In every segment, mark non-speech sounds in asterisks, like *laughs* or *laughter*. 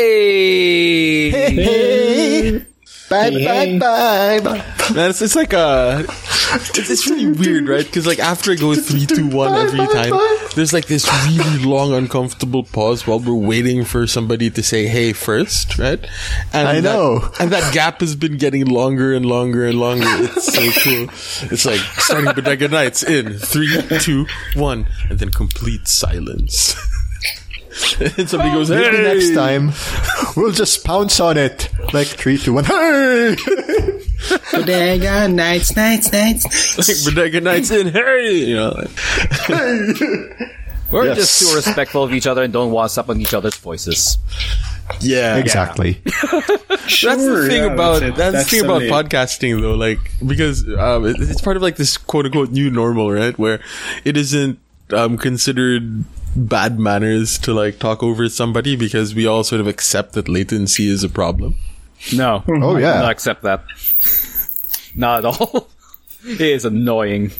Hey! Hey, bye, Hey, bye, bye, bye. Man, it's, it's like a, it's, it's really *laughs* weird, right? Because like after I go three, two, one every Bye, bye, time, there's like this really long, uncomfortable pause while we're waiting for somebody to say "Hey" first, right? And I that- know. and that gap has been getting longer and longer and longer. It's so *laughs* cool. It's like starting Bodega Nights in three, two, one, and then complete silence. *laughs* *laughs* and somebody goes, "Hey!" Maybe next time we'll just pounce on it like three, two, one. Hey! *laughs* Bodega, nights, nights, nights. nights. *laughs* Like Bodega Nights in, hey, you know. Like, We're Yes. just too respectful of each other and don't want to up on each other's voices. yeah, exactly. Sure, that's the thing yeah, about that's that's, the thing about podcasting though like because um, it, it's part of like this quote unquote new normal right where it isn't um, considered bad manners to like talk over somebody because we all sort of accept that latency is a problem No. Oh, *laughs* I yeah. do not accept that. *laughs* Not at all. *laughs* it is annoying.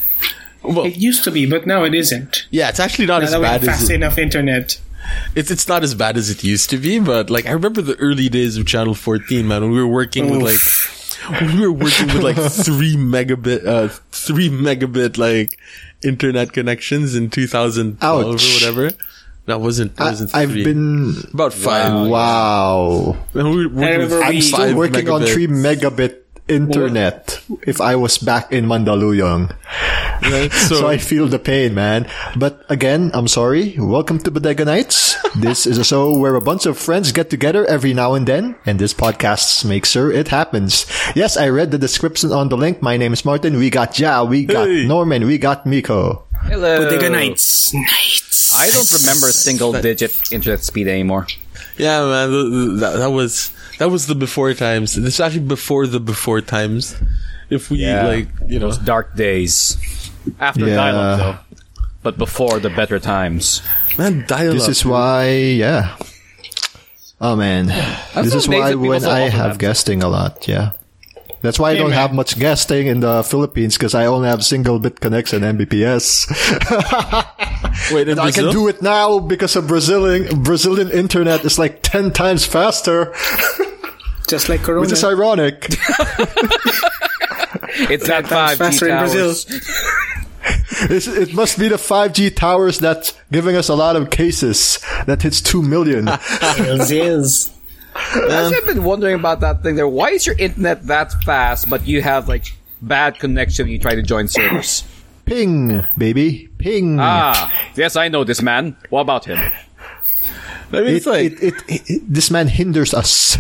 well It used to be, but now it isn't. yeah it's actually not Now as that we have bad as fast it, enough internet. it's it's not as bad as it used to be but like I remember the early days of channel 14 man when we were working with like we were working with like three megabit, uh, three megabit like internet connections in 2012 or whatever. That wasn't. That I, wasn't I've been about five. wow. And we were working I with remember I'm still five working on three megabit internet. If I was back in Mandaluyong, right? *laughs* So, so I feel the pain, man. But again, I'm sorry. Welcome to Bodega Nights. *laughs* this is a show where a bunch of friends get together every now and then, and this podcast makes sure it happens. Yes, I read the description on the link. My name is Martin. We got Ja, we got Hey. Norman, we got Miko. Hello. Bodega nights. Nights. I don't remember single digit internet speed anymore. yeah, man, th- th- that, that was that was the before times. This is actually before the before times. If we Yeah. like, you know, Those dark days. After Yeah. dial-up, though. But before the better times. man, dial This is why, yeah. Oh man, *sighs* this is why when I have have- guesting a lot, yeah. That's why I don't man. have much guesting in the Philippines because I only have single bit connection Mbps. *laughs* Wait, in I can do it now because of Brazilian Brazilian internet is like ten times faster, *laughs* Just like Corona. which is ironic. *laughs* It's that times 5G faster in Brazil. *laughs* It's, it must be the 5G towers that's giving us a lot of cases that hits two million. *laughs* Yes, yes. Actually, I've been wondering about that thing there. Why is your internet that fast, but you have like bad connection when you try to join servers? *coughs* Ping, baby, ping. Ah, yes, I know this man. What about him? I mean, It, it's like it, it, it- this man hinders us.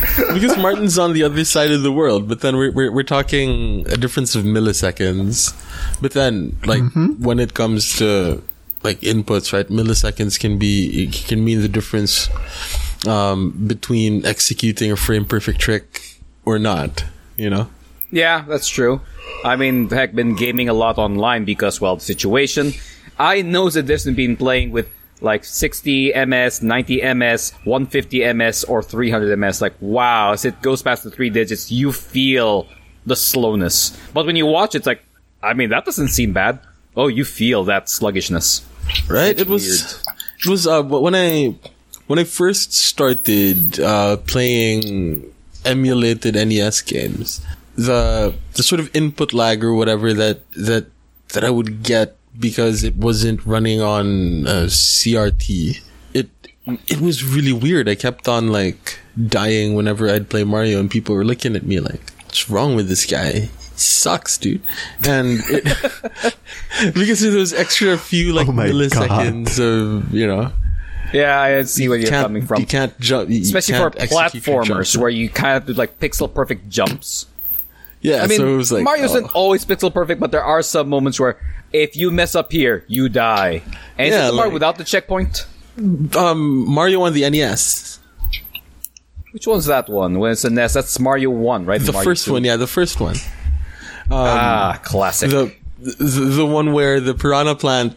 *laughs* because Martin's on the other side of the world, but then we're we're, we're talking a difference of milliseconds. But then, like when it comes to like inputs, right? Milliseconds can be can mean the difference um, between executing a frame perfect trick or not. You know. Yeah, that's true. I mean, heck, been gaming a lot online because, well, the situation. I know the difference between playing with like 60 ms, 90 ms, 150 ms, or 300 ms. Like, wow, as it goes past the three digits, you feel the slowness. But when you watch, it's like, I mean, that doesn't seem bad. Oh, you feel that sluggishness. right? It was it was uh, when I when I first started uh, playing emulated NES games. The the sort of input lag or whatever that that that I would get because it wasn't running on uh, CRT. It it was really weird. I kept on like dying whenever I'd play Mario, and people were looking at me like, "What's wrong with this guy?" Sucks, dude. And it, *laughs* because of those extra few like Oh my milliseconds of you know, Yeah, I see where you're coming from. You can't jump, you Especially for can't execute your platformers where you kind of do like pixel perfect jumps. Yeah, I mean, so it was like Mario's oh. not always pixel perfect, but there are some moments where if you mess up here, you die. And Yeah, is it the part like- without the checkpoint? um Mario on the NES. Which one's that one? When it's a NES, that's Mario One, right? The Mario first 2. one, yeah, the first one. ah, classic. the, the the one where the piranha plant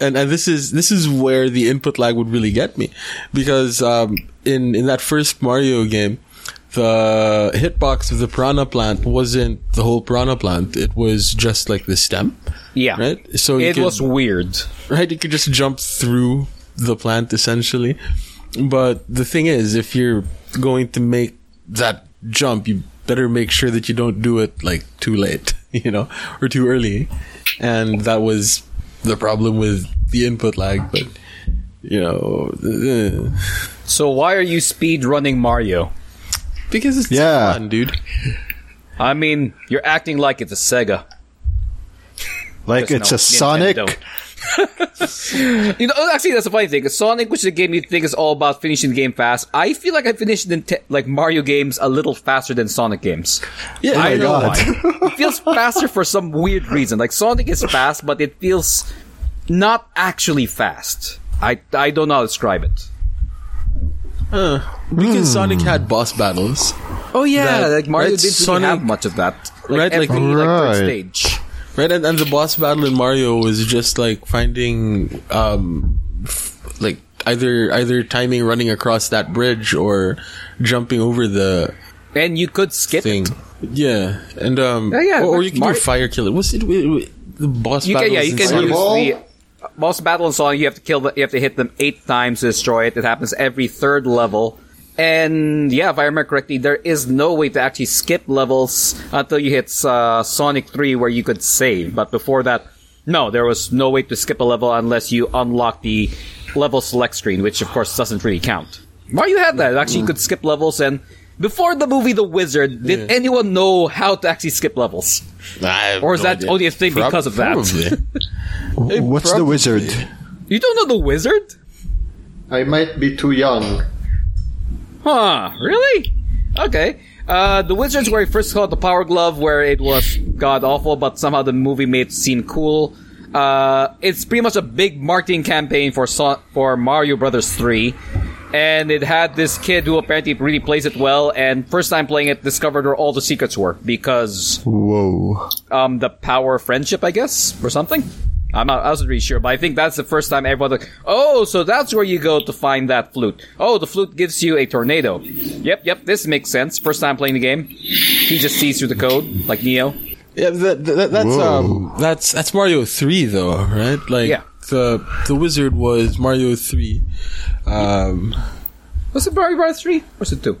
and, and this is this is where the input lag would really get me because um, in in that first Mario game the hitbox of the piranha plant wasn't the whole piranha plant it was just like the stem yeah, right so it could, was weird. right you could just jump through the plant essentially But the thing is, if you're going to make that jump, you better make sure that you don't do it like too late, *laughs* you know, or too early. And that was the problem with the input lag. But you know, uh, So why are you speed running Mario? because it's Yeah. fun, dude. I mean, you're acting like it's a Sega. Like it's no, a Sonic. *laughs* You know, actually, that's a funny thing. 'cause Sonic, which is a game you think is all about finishing the game fast, I feel like I finished Ninte- like Mario games a little faster than Sonic games. Yeah, I my don't know God. why. *laughs* It feels faster for some weird reason. Like Sonic is fast, but it feels not actually fast. I I don't know how to describe it. because hmm. Sonic had boss battles. Oh yeah, That- like Mario right, didn't really Sonic- have much of that. Like right, like- every like, third Right. stage. Right, and, and the boss battle in Mario was just like finding, um, f- like either either timing running across that bridge or jumping over the And you could skip thing. it. Yeah, and um, Yeah, yeah, or, or you can Mario- do fire kill it. Was it, the boss You battle? can, yeah, you can use the boss battle in Sonic. You have to kill the, you have to hit them eight times to destroy it. It happens every third level. And yeah, if I remember correctly, there is no way to actually skip levels until you hit uh, Sonic 3 where you could save. But before that, no, there was no way to skip a level unless you unlock the level select screen, which of course doesn't really count. Why you had that. Actually, you could skip levels and before the movie The Wizard, did anyone know how to actually skip levels? Or is that only a thing because of that? Probably. *laughs* What's the wizard? You don't know The Wizard? I might be too young. Huh, really? Okay. Uh, the Wizards where he first called the Power Glove, where it was god awful, but somehow the movie made it seem cool. Uh, it's pretty much a big marketing campaign for for Mario Brothers 3. And it had this kid who apparently really plays it well, and first time playing it, discovered where all the secrets were, because, Whoa. um, the power of friendship, I guess, or something? I'm not, I wasn't really sure, but I think that's the first time everyone like, oh, so that's where you go to find that flute. Oh, the flute gives you a tornado. Yep, yep, this makes sense. First time playing the game. He just sees through the code, like Neo. Yeah, that, that, that's Whoa. um, that's that's Mario three though, right? Like Yeah. the the wizard was Mario three. Um, Was it Mario Bros. 3? Or was it 2?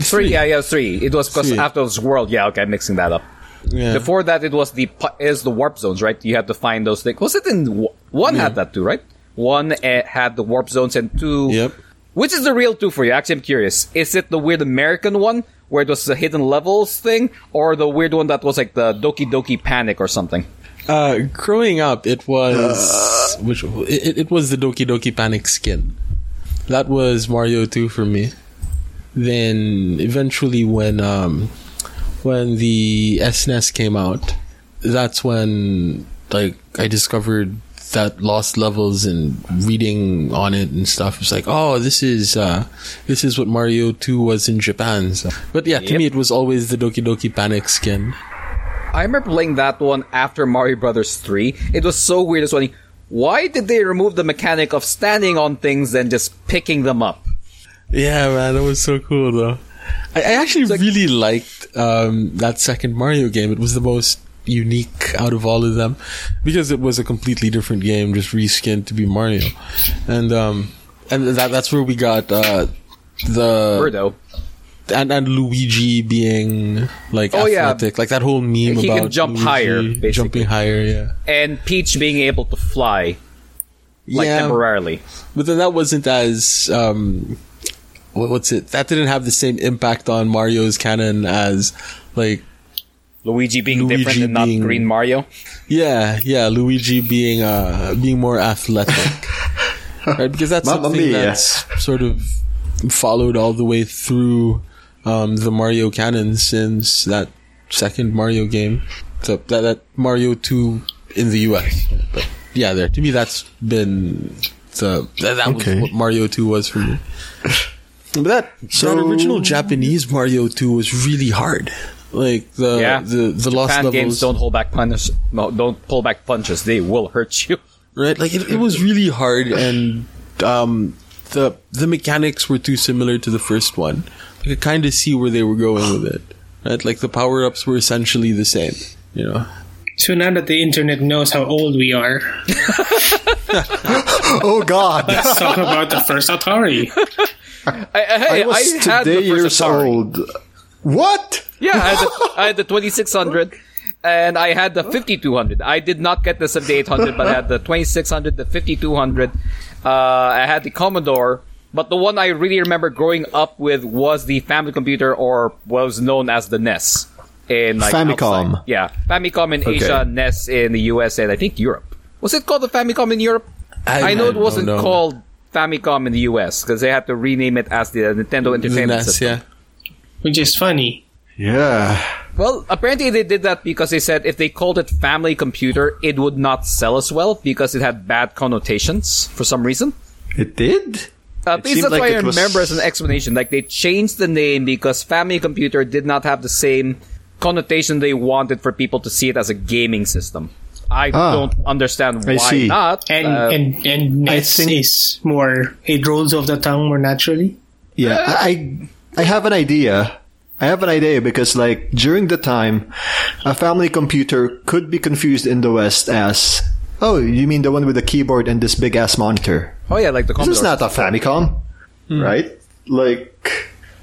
3, yeah, yeah, 3. It was because after it was World, yeah, okay, I'm mixing that up. Yeah. Before that, it was the is the warp zones, right? You have to find those things. Was it in one had that too, right? One uh, had the warp zones, and two. Yep. Which is the real two for you? Actually, I'm curious. Is it the weird American one where it was the hidden levels thing, or the weird one that was like the Doki Doki Panic or something? Uh, growing up, it was *sighs* which it, it was the Doki Doki Panic skin. That was Mario two for me. Then eventually, when um, when the SNES came out, that's when like I discovered that lost levels and reading on it and stuff. It's like, oh, this is uh, this is what Mario two was in Japan. So. But yeah, to Yep. me, it was always the Doki Doki Panic skin. I remember playing that one after Mario Brothers 3. It was so weird. It's funny. Why did they remove the mechanic of standing on things and just picking them up? Yeah, man, that was so cool though. I, I actually really liked um, that second Mario game. It was the most unique out of all of them because it was a completely different game, just reskinned to be Mario, and um, and that that's where we got uh, the Birdo. and and Luigi being like Oh, yeah. athletic, like that whole meme He about can jump Luigi higher, basically. jumping higher, yeah, And Peach being able to fly, like yeah. temporarily. But then that wasn't as um, what's it? That didn't have the same impact on Mario's canon as like Luigi being Luigi different and not being- Green Mario. yeah, yeah, Luigi being uh being more athletic, *laughs* right? Because that's Mamma something mia. that's sort of followed all the way through um, the Mario canon since that second Mario game, so that, that Mario Two in the US. But yeah, there to me that's been the that, that Okay. was what Mario Two was for me. *laughs* But that So- that original Japanese Mario Two was really hard. Like the Yeah. the the lost levels games don't hold back punches. No, don't pull back punches. They will hurt you. *laughs* right? Like it, it was really hard, and um, the the mechanics were too similar to the first one. I could kind of see where they were going with it, right? Like the power ups were essentially the same, you know. So now that the internet knows how old we are, *laughs* *laughs* Oh God! let's talk about the first Atari. I, I, hey, I was had today the first years Atari. old. What? Yeah, I had, the, I had the *laughs* 2600 and I had the 5200. I did not get the 7800, but I had the 2600, the 5200. Uh, I had the Commodore, but the one I really remember growing up with was the Family Computer, or what was known as the NES. In like Famicom. outside. Yeah, Famicom in Asia, NES in the US, and I think Europe. Was it called the Famicom in Europe? I- I know I it wasn't don't know. called Famicom in the US because they had to rename it as the Nintendo The Entertainment NES, System. yeah. Which is funny. Yeah. Well, apparently they did that because they said if they called it family computer, it would not sell as well because it had bad connotations for some reason. It did. Uh, It least that's like why I it was- remember as an explanation. Like they changed the name because family computer did not have the same connotation they wanted for people to see it as a gaming system. I Ah. don't understand I why see. not. And Uh, and and I NES think- is more it rolls off the tongue more naturally. Yeah, I I have an idea. I have an idea because like during the time, a family computer could be confused in the West as, oh, you mean the one with the keyboard and this big ass monitor? oh yeah, like the This is not a Famicom, right? Like,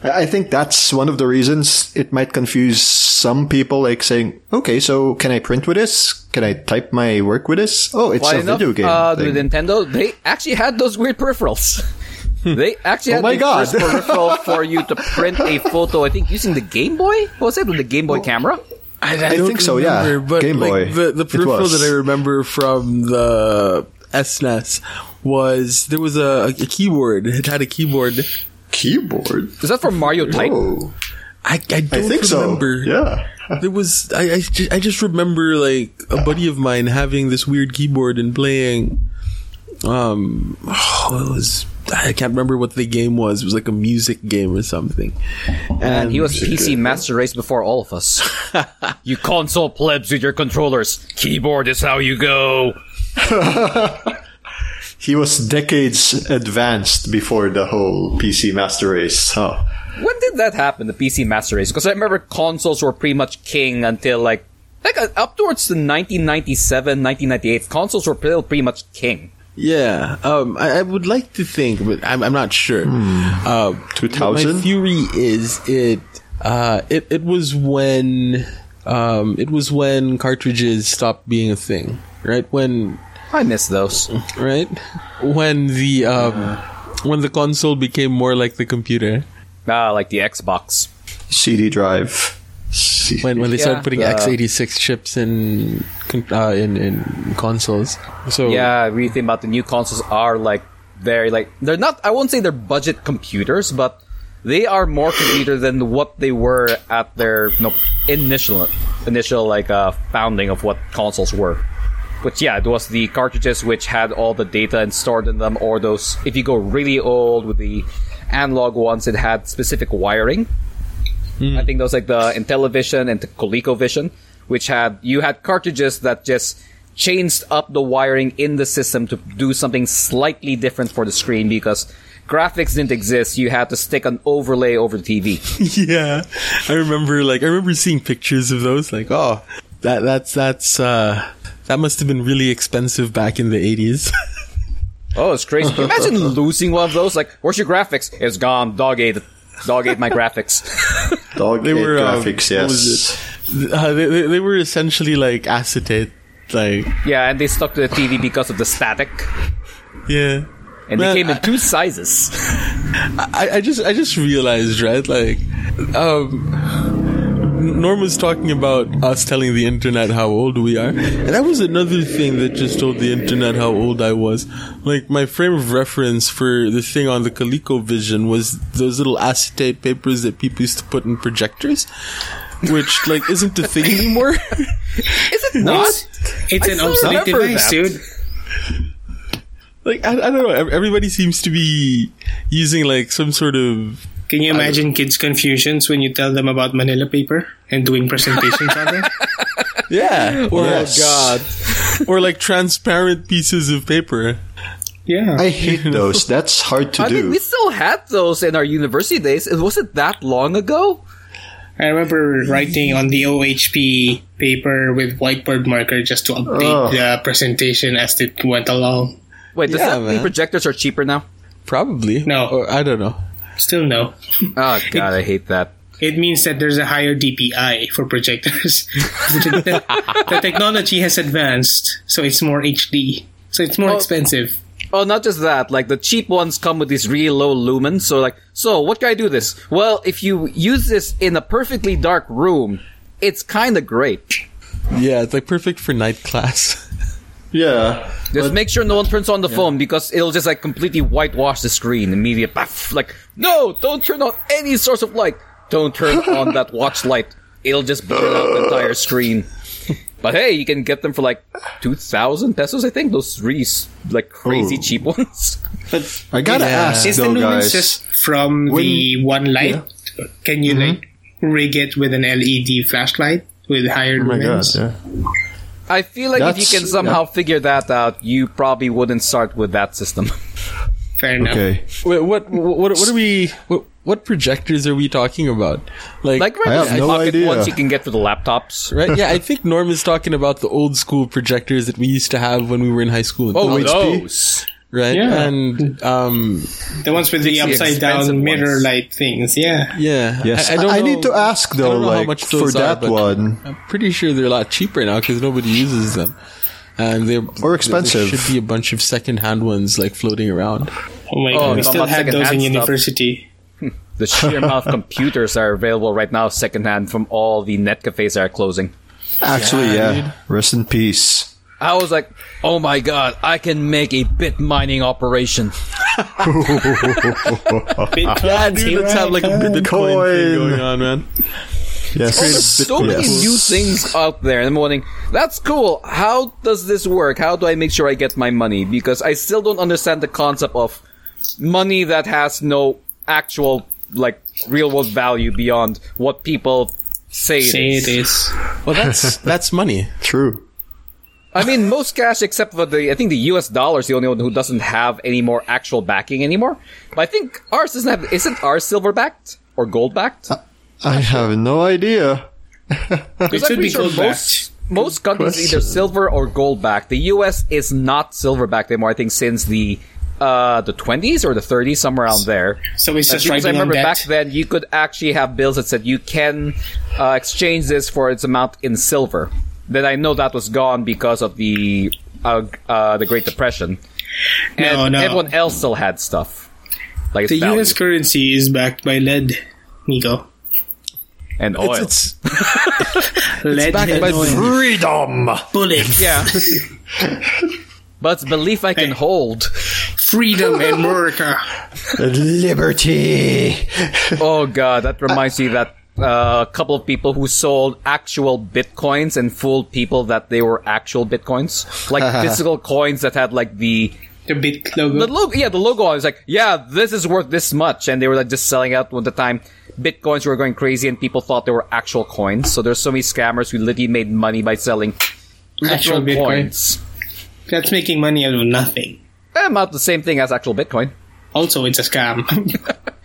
I I think that's one of the reasons it might confuse some people. Like saying, okay, so can I print with this? Can I type my work with this? Oh, it's Why a enough, video game. uh, thing. with Nintendo, they actually had those weird peripherals. *laughs* they actually Oh had my the God. first peripheral *laughs* for you to print a photo. I think using the Game Boy. What was it with the Game Boy camera? I, I don't think so, yeah. But Game like, Boy. the the peripheral that I remember from the SNES was there was a, a keyboard. It had a keyboard. keyboard. Is that for Mario Type? Oh, I, I don't I think remember. so. Yeah. There was I I just, I just remember like a buddy of mine having this weird keyboard and playing. Um, oh, it was I can't remember what the game was. It was like a music game or something. And he was PC Master Race before all of us. *laughs* you console plebs with your controllers. Keyboard is how you go. *laughs* He was decades advanced before the whole PC Master Race. Huh. When did that happen, the PC Master Race? Because I remember consoles were pretty much king until like like uh, up towards the 1997, 1998. Consoles were still pretty much king. Yeah, um, I, I would like to think, but I'm, I'm not sure. Uh, but 2000? My theory is it, uh, it, it was when, um, it was when cartridges stopped being a thing, right? When, I miss those. right? When the, um, when the console became more like the computer. Ah, like the Xbox. CD drive. C- When, when they Yeah, started putting the- x86 chips in, uh, in, in consoles. So, Yeah, we think about the new consoles are like very like they're not. I won't say they're budget computers, but they are more computer than what they were at their you know, initial initial like uh, founding of what consoles were. Which yeah, it was the cartridges which had all the data and stored in them, or those. If you go really old with the analog ones, it had specific wiring. I think those like the Intellivision and the ColecoVision, which had you had cartridges that just changed up the wiring in the system to do something slightly different for the screen because graphics didn't exist. You had to stick an overlay over the TV. *laughs* Yeah, I remember like I remember seeing pictures of those. Like, oh, that that's that's uh that must have been really expensive back in the eighties. *laughs* Oh, it's crazy! Can *laughs* you imagine losing one of those? Like, where's your graphics? It's gone. Dog ate. Dog ate my graphics. *laughs* Dog they ate were um, graphics, what yes. was it? Uh, they, they they were essentially like acetate. Like, yeah, and they stuck to the TV because of the static, yeah. and Man, they came in two sizes. *laughs* I, I just I just realized right like um Norm was talking about us telling the internet how old we are. And that was another thing that just told the internet how old I was. Like my frame of reference for the thing on the ColecoVision was those little acetate papers that people used to put in projectors. Which like isn't a thing anymore. *laughs* Is it not? It's I an still obsolete device, dude. like I, I don't know. Everybody seems to be using like some sort of Can you imagine kids' confusions when you tell them about Manila paper and doing presentations on it? *laughs* yeah, or Yes. God. or like transparent pieces of paper. Yeah. I hate those. That's hard to I do. mean, we still had those in our university days. It wasn't that long ago? I remember writing on the OHP paper with whiteboard marker just to update Oh. the presentation as it went along. Wait, does Yeah, that mean projectors are cheaper now? Probably. No. Or, I don't know. Still no. Oh god, I hate that. It means that there's a higher DPI for projectors. *laughs* the, the- the technology has advanced, so it's more HD. So it's more Oh. expensive. Oh, not just that. Like the cheap ones come with these really low lumens. So like, so what can I do this? Well, if you use this in a perfectly dark room, it's kind of great. Yeah, it's like perfect for night class. *laughs* Yeah. Just make sure no one turns on the phone because it'll just like completely whitewash the screen immediate. Baff, like, no, don't turn on any source of light. Don't turn on that *laughs* watch light. It'll just burn out the entire screen. But hey, you can get them for like two thousand pesos. I think those really s- like crazy Ooh. cheap ones. But I gotta Yeah. ask is the though, lumens guys. just from the one light? Can you like mm-hmm. rig it with an LED flashlight with higher oh my god. lumens? Yeah. I feel like if you can somehow figure that out, you probably wouldn't start with that system. *laughs* Fair enough. Okay. Wait, what, what, what are we, what, what projectors are we talking about? Like, like I have right no pocket idea. ones you can get for the laptops. right? Yeah, I think Norm is talking about the old school projectors that we used to have when we were in high school. Oh, HP? those. Right? Yeah. And, um, The ones with the It's the upside down mirror ones. light things. Yeah. yeah. Yes. I, don't know- need to ask though, how like much for those are, that one. I'm pretty sure they're a lot cheaper now because nobody uses them. And they're Or expensive. There should be a bunch of second-hand ones like floating around. Oh my Oh, god. We still about had those in stuff. university. The sheer *laughs* amount of computers are available right now secondhand from all the net cafes that are closing. Actually, Yeah, yeah. Rest in peace. I was like, oh my god, I can make a bit mining operation. Yeah, dude, let's have like a Bitcoin thing going on, man. Yes. There's so many Yes. new things out there. And I'm wondering, that's cool. How does this work? How do I make sure I get my money? Because I still don't understand the concept of money that has no actual, like, real world value beyond what people say it Say is. it is. Well, that's that's money. True. I mean, most cash except for the, I think the US dollar is the only one who doesn't have any more actual backing anymore. But I think ours doesn't have, isn't ours silver backed? Or gold backed? I have no idea. *laughs* It should be gold most, most countries Question. either silver or gold backed. The US is not silver backed anymore, I think, since the, uh, the 20s or the 30s, somewhere around there. So it's Uh, just because I writing on remember back then you could actually have bills that said you can uh, exchange this for its amount in silver. Then I know that was gone because of the uh, uh, the Great Depression, and No, no. everyone else still had stuff like The value. US currency is backed by lead, Miko. and oil. It's, *laughs* it's Lead backed by oil. Freedom. bullets. yeah. *laughs* But it's belief I can Hey. hold. Freedom in America. Liberty. Oh god, that reminds me that uh, a couple of people who sold actual bitcoins and fooled people that they were actual bitcoins, like *laughs* physical coins that had like the The bit logo. the logo. Yeah, the logo. I was like, yeah, this is worth this much, and they were like just selling out at the time. Bitcoins were going crazy, and people thought they were actual coins. So there's so many scammers who literally made money by selling Actual literal Bitcoin. That's making money out of nothing. Eh, About the same thing as actual Bitcoin. Also, it's a scam. *laughs*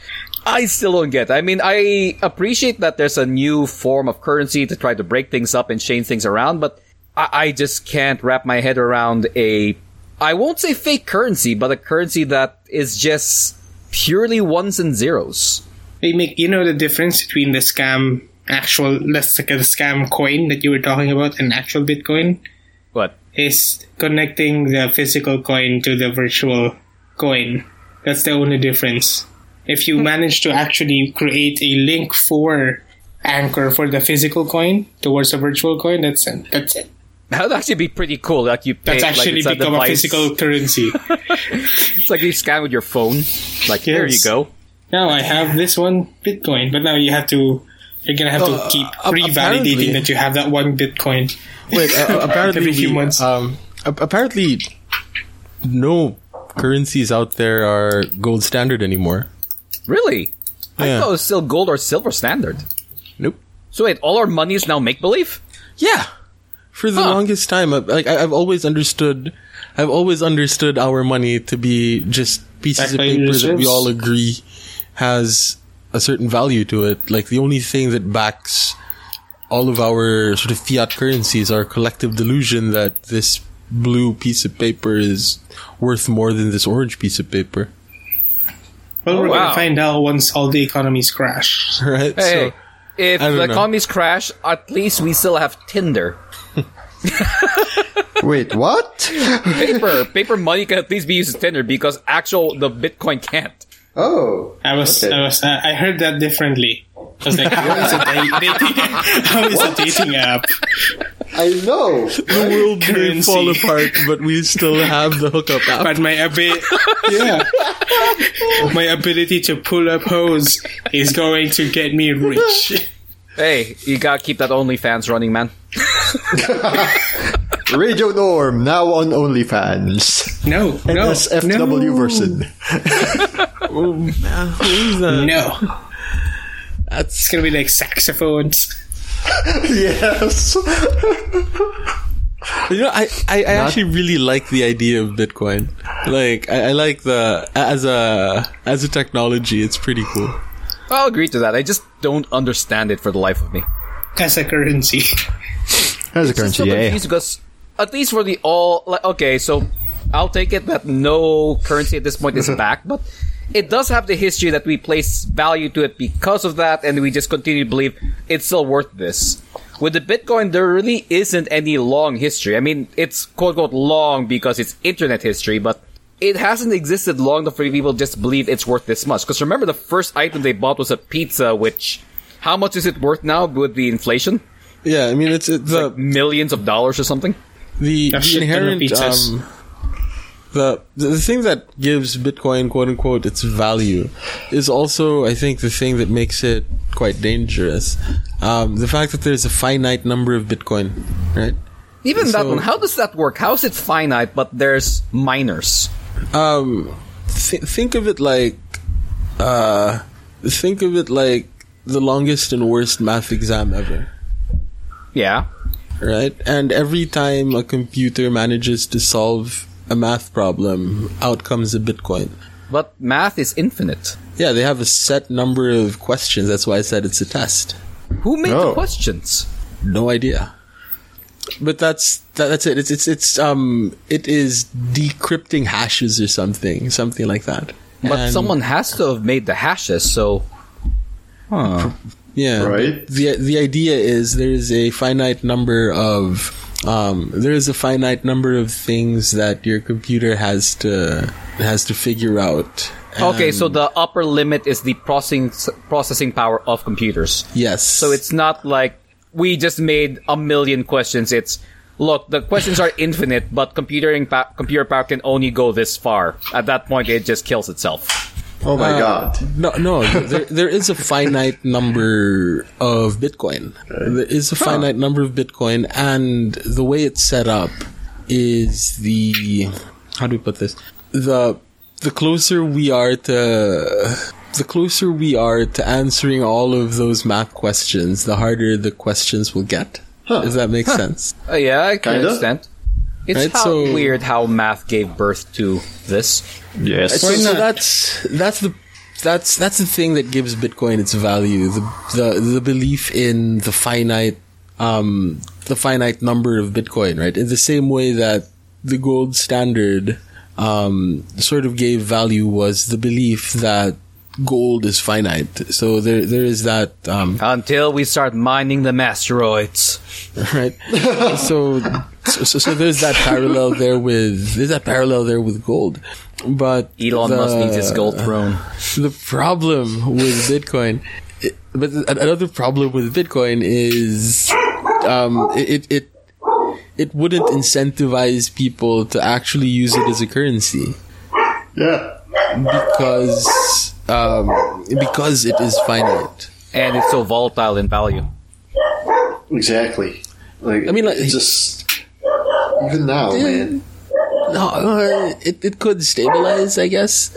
I still don't get. I mean, I appreciate that there's a new form of currency to try to break things up and change things around, but I, I just can't wrap my head around a. I won't say fake currency, but a currency that is just purely ones and zeros. they make you know the difference between the scam actual let's like the scam coin that you were talking about and actual Bitcoin What? is connecting the physical coin to the virtual coin. That's the only difference. If you manage to actually create a link for Anchor for the physical coin towards a virtual coin, that's it. That's it. That would actually be pretty cool. Like you pay, That's actually a become a device. physical currency. *laughs* *laughs* It's like you scan with your phone. Like here you go. now I have this one Bitcoin, but now you have to. You're gonna have Uh, to keep ap- revalidating that you have that one Bitcoin. Wait, uh, *laughs* apparently, Every few we- months. um, apparently, no currencies out there are gold standard anymore. Really? I thought it was still gold or silver standard. Nope. So wait, all our money is now make believe. Yeah. For the Huh. longest time, I- like I- I've always understood, I've always understood our money to be just pieces Backed of paper that we all agree has a certain value to it. Like the only thing that backs all of our sort of fiat currencies our collective delusion that this blue piece of paper is worth more than this orange piece of paper. Well, we're wow. gonna find out once all the economies crash. *laughs* Right? Hey, So, if the know. economies crash, at least we still have Tinder. *laughs* Wait, what? Paper, paper money can at least be used as Tinder because actual the Bitcoin can't. Oh. I was, Okay. I was, uh, I heard that differently. I was like, how is a *laughs* dating? How is a dating app? I know. the world may fall apart, but we still have the hookup app. But my abi- yeah, my ability to pull up hose is going to get me rich. Hey, you gotta keep that OnlyFans running, man. *laughs* Radio Norm, now on OnlyFans. No, no, NSFW no, version. oh, man, who's that? No, That's it's gonna be like saxophones. *laughs* yes. *laughs* You know, I, I, I actually really like the idea of Bitcoin. Like, I, I like the as a as a technology, it's pretty cool. I'll agree to that. I just don't understand it for the life of me. as a currency. That's a It's currency, so yeah. confused because at least for the all, like, okay, so I'll take it that no currency at this point is *laughs* back, but it does have the history that we place value to it because of that, and we just continue to believe it's still worth this. With the Bitcoin, there really isn't any long history. I mean, it's quote unquote long because it's internet history, but it hasn't existed long enough for people just believe it's worth this much. Because remember, the first item they bought was a pizza, which how much is it worth now with the inflation? Yeah, I mean, it's, it's the Millions of dollars or something. the, the shit ton of inherent um, the the thing that gives Bitcoin quote unquote its value is also I think the thing that makes it quite dangerous. Um, the fact that there's a finite number of Bitcoin, right? Even that one, how does that work? How is it finite, but there's miners. Um, th- think of it like, uh, think of it like the longest and worst math exam ever. Yeah. right? And every time a computer manages to solve a math problem, out comes a Bitcoin. But math is infinite. Yeah, they have a set number of questions. That's why I said it's a test. Who made the Oh. questions? No idea. But that's that, that's it. It's it's it's um it is decrypting hashes or something, something like that. But And- someone has to have made the hashes, so. Huh. Yeah. Right. The the idea is there is a finite number of um, there is a finite number of things that your computer has to has to figure out. Okay, so the upper limit is the processing processing power of computers. yes. So it's not like we just made a million questions. It's look, the questions are infinite, but computing pa- computer power can only go this far. At that point, it just kills itself. Oh my Uh, god. No, no. there, there is a finite number of Bitcoin. There is a finite number of Bitcoin, and the way it's set up is the how do we put this? The the closer we are to the closer we are to answering all of those math questions, the harder the questions will get. Does that make sense? Uh, yeah, I can Kinda. understand. It's Right, how so- weird how math gave birth to this. Yes. So, so that's that's the that's that's the thing that gives Bitcoin its value. The the the belief in the finite um the finite number of Bitcoin, right? In the same way that the gold standard um sort of gave value was the belief that gold is finite. So there there is that um Until we start mining the asteroids. *laughs* right? so, so, so there's that parallel there with there's that parallel there with gold, but Elon the- Musk needs his gold throne. The problem with Bitcoin, it, but another problem with Bitcoin is um, it it it wouldn't incentivize people to actually use it as a currency Yeah. because um, because it is finite. And it's so volatile in value. Exactly. Like I mean, like- it's just even now, man. No, uh, it it could stabilize, I guess.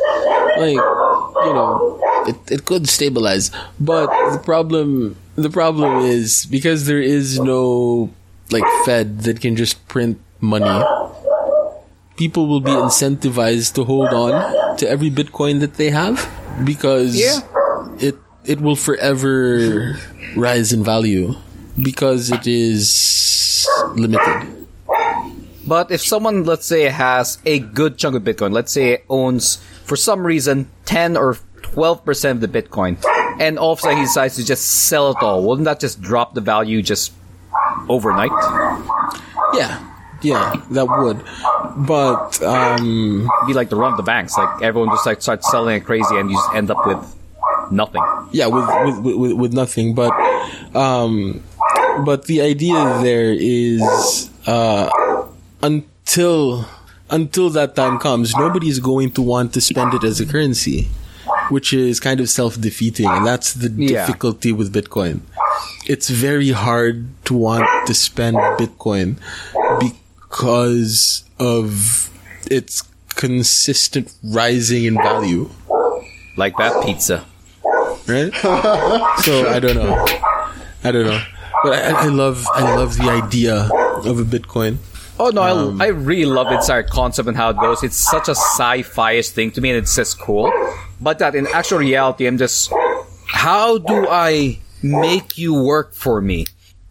Like you know, it it could stabilize, but the problem the problem is because there is no like Fed that can just print money. People will be incentivized to hold on to every Bitcoin that they have because Yeah. it it will forever rise in value because it is limited. But if someone, let's say, has a good chunk of Bitcoin, let's say it owns, for some reason, 10 or 12% of the Bitcoin, and all of a sudden he decides to just sell it all, wouldn't that just drop the value just overnight? Yeah, yeah, that would. But um, Be like the run of the banks, like everyone just like starts selling it crazy and you just end up with nothing. yeah, with with, with, with nothing. But um, but the idea there is uh, until until that time comes, nobody's going to want to spend it as a currency, which is kind of self defeating, and that's the Yeah. difficulty with Bitcoin. It's very hard to want to spend Bitcoin because of its consistent rising in value. Like that pizza. right? *laughs* so I don't know. I don't know. But I, I love I love the idea of a Bitcoin. Oh no, I, um, I really love its entire concept and how it goes. It's such a sci-fi-ish thing to me, and it's just cool. But that in actual reality, I'm just, how do I make you work for me?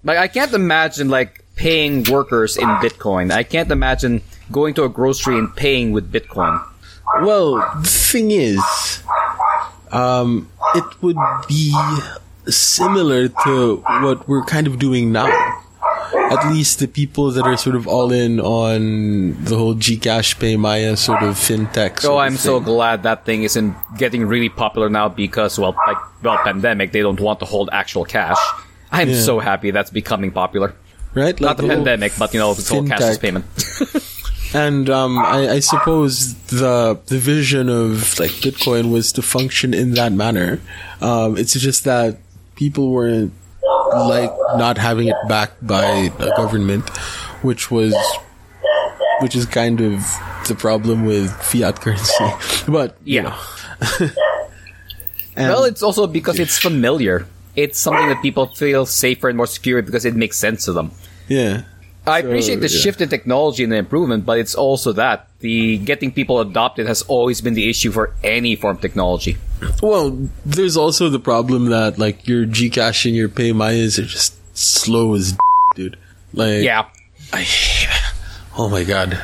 Like I can't imagine like paying workers in Bitcoin. I can't imagine going to a grocery and paying with Bitcoin. Well, the thing is, um, it would be similar to what we're kind of doing now. At least the people that are sort of all in on the whole Gcash PayMaya sort of fintech. So of I'm so glad that thing isn't getting really popular now because, well, like, well, pandemic, they don't want to hold actual cash. I'm Yeah. so happy that's becoming popular. Right? Not the whole- pandemic, but you know, it's whole cashless payment. *laughs* And um, I, I suppose the the vision of like Bitcoin was to function in that manner. Um, it's just that people weren't like not having it backed by a government, which was which is kind of the problem with fiat *laughs* currency. But you Yeah. know. *laughs* And- Well, it's also because it's familiar. It's something that people feel safer and more secure because it makes sense to them. yeah. I appreciate the yeah. shift in technology and the improvement, but it's also that the getting people adopted has always been the issue for any form of technology. Well, there's also the problem that like your Gcash and your PayMayas are just slow as dude. Like Yeah. I. Oh my god.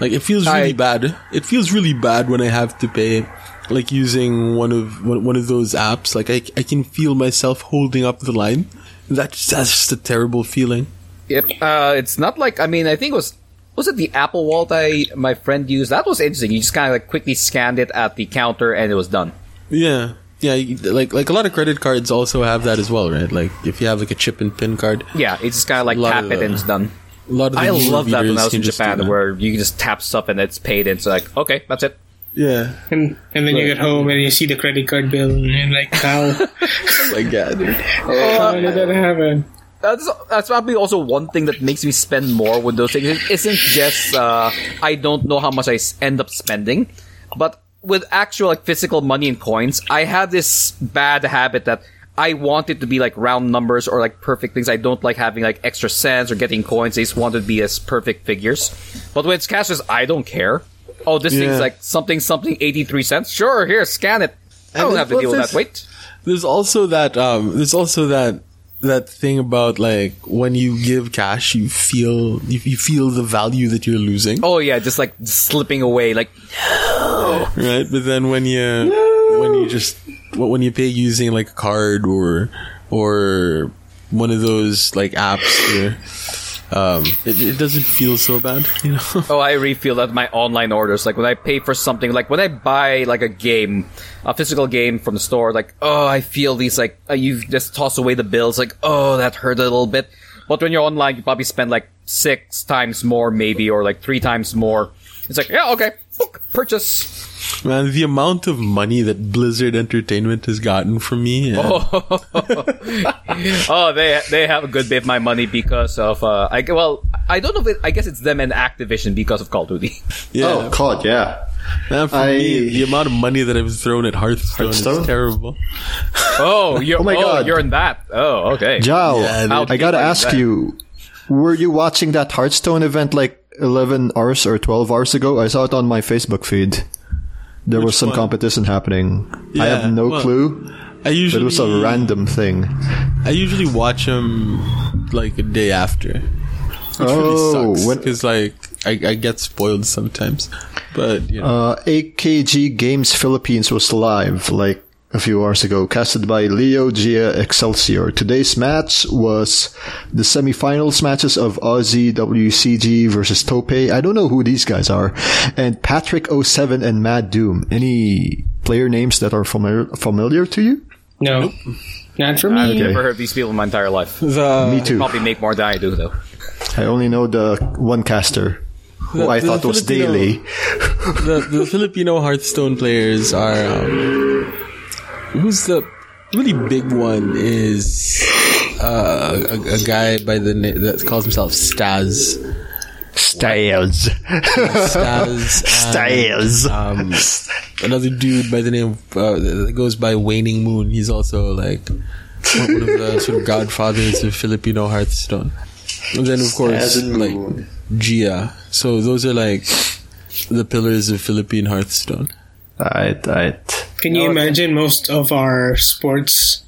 Like it feels really I- bad. It feels really bad when I have to pay like using one of one, of those apps. Like I I can feel myself holding up the line. That's that's just a terrible feeling. Yep. Uh, it's not like I mean I think it was was it the Apple Wallet I my friend used? That was interesting. You just kind of like quickly scanned it at the counter and it was done. Yeah. Yeah, like like a lot of credit cards also have that as well, right? Like if you have like a chip and pin card, Yeah, it's just kind of like tap of, it and it's done. a lot of I love that when I was in can just do Japan where you can just tap stuff and it's paid and it's like okay that's it. Yeah. And, and then you get home and you see the credit card bill and you're like, how, Oh *laughs* my god. *laughs* how did that happen? That's that's probably also one thing that makes me spend more with those things. It isn't just uh, I don't know how much I end up spending, but with actual like physical money and coins, I have this bad habit that I want it to be like round numbers or like perfect things. I don't like having like extra cents or getting coins. I just want it to be as perfect figures. But when it's cashless, I don't care. Oh, this Yeah. thing's like something something eighty three cents. Sure, here, scan it. I don't have to deal with that. Wait. There's also that um there's also that that thing about like when you give cash you feel you, you feel the value that you're losing Oh yeah, just like slipping away. Like no. right but then when you when you just when you pay using like a card or or one of those like apps where um it, it doesn't feel so bad you know *laughs* Oh, I really feel that my online orders, like when I pay for something, like when I buy like a game, a physical game from the store, like oh, I feel these like uh, you just toss away the bills, like oh, that hurt a little bit. But when you're online, you probably spend like six times more, maybe, or like three times more. It's like yeah, okay, book, purchase. Man the amount of money that Blizzard Entertainment has gotten from me uh, *laughs* Oh, they they have a good bit of my money because of uh, I well, I don't know if it, I guess it's them and Activision because of Call of Duty. yeah Oh, COD, yeah. man, for I- me, the amount of money that I've thrown at Hearthstone, Hearthstone? is terrible Oh, you're, Oh my God. you're in that. Oh, okay. Joao, Yeah, I gotta ask that? you, were you watching that Hearthstone event like 11 hours or 12 hours ago? I saw it on my Facebook feed. There was some one? competition happening. I have no well- clue. I But usually it was a random thing. I usually watch them like a day after. Which Oh, really sucks when- because like I, I get spoiled sometimes. But you know, Uh, AKG Games Philippines was live like a few hours ago, casted by Leo Gia Excelsior. Today's match was the semifinals matches of Aussie WCG versus Tope. I don't know who these guys are. And Patrick 07 and Mad Doom. Any player names that are familiar, familiar to you? No, not for me. I've Okay. never heard these people in my entire life. *laughs* the Me too. Probably make more than I do, though. I only know the one caster who The- I thought was Filipino- Daily. the, the Filipino Hearthstone players are. Um, who's the really big one? Is uh, a, a guy by the name that calls himself Staz. Styles. Staz. *laughs* Styles. um, another dude by the name uh, that goes by Waning Moon. He's also like one of the *laughs* sort of godfathers of Filipino Hearthstone. And then of course like Gia. So those are like the pillars of Philippine Hearthstone. Right, right. Can you imagine most of our sports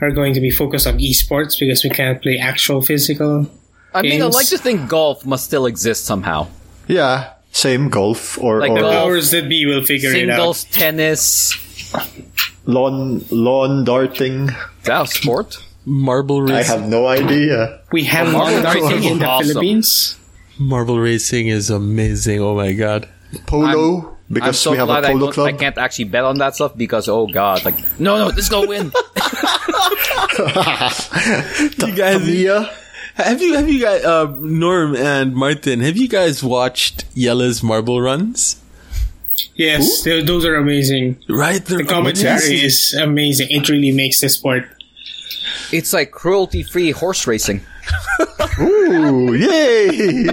are going to be focused on esports because we can't play actual physical? I mean, I Games. like to think golf must still exist somehow. Yeah, same golf or, Like or the The Golf, powers that be will figure it out. Singles, tennis. lawn lawn darting. Is that a sport? Marble racing. I have no idea. We have Marvel one darting racing in the awesome. Philippines. Marble racing is amazing. Oh my god. Polo I'm because so we have a glad I, polo don't, club. I can't actually bet on that stuff because, oh god, like, no, no, this go win. *laughs* You guys, Tamiya. have you have you guys uh, Norm and Martin? Have you guys watched Jelle's marble runs? Yes, th- those are amazing. Right, The commentary is amazing. It really makes the sport. it's like cruelty-free horse racing. *laughs* Ooh, yay!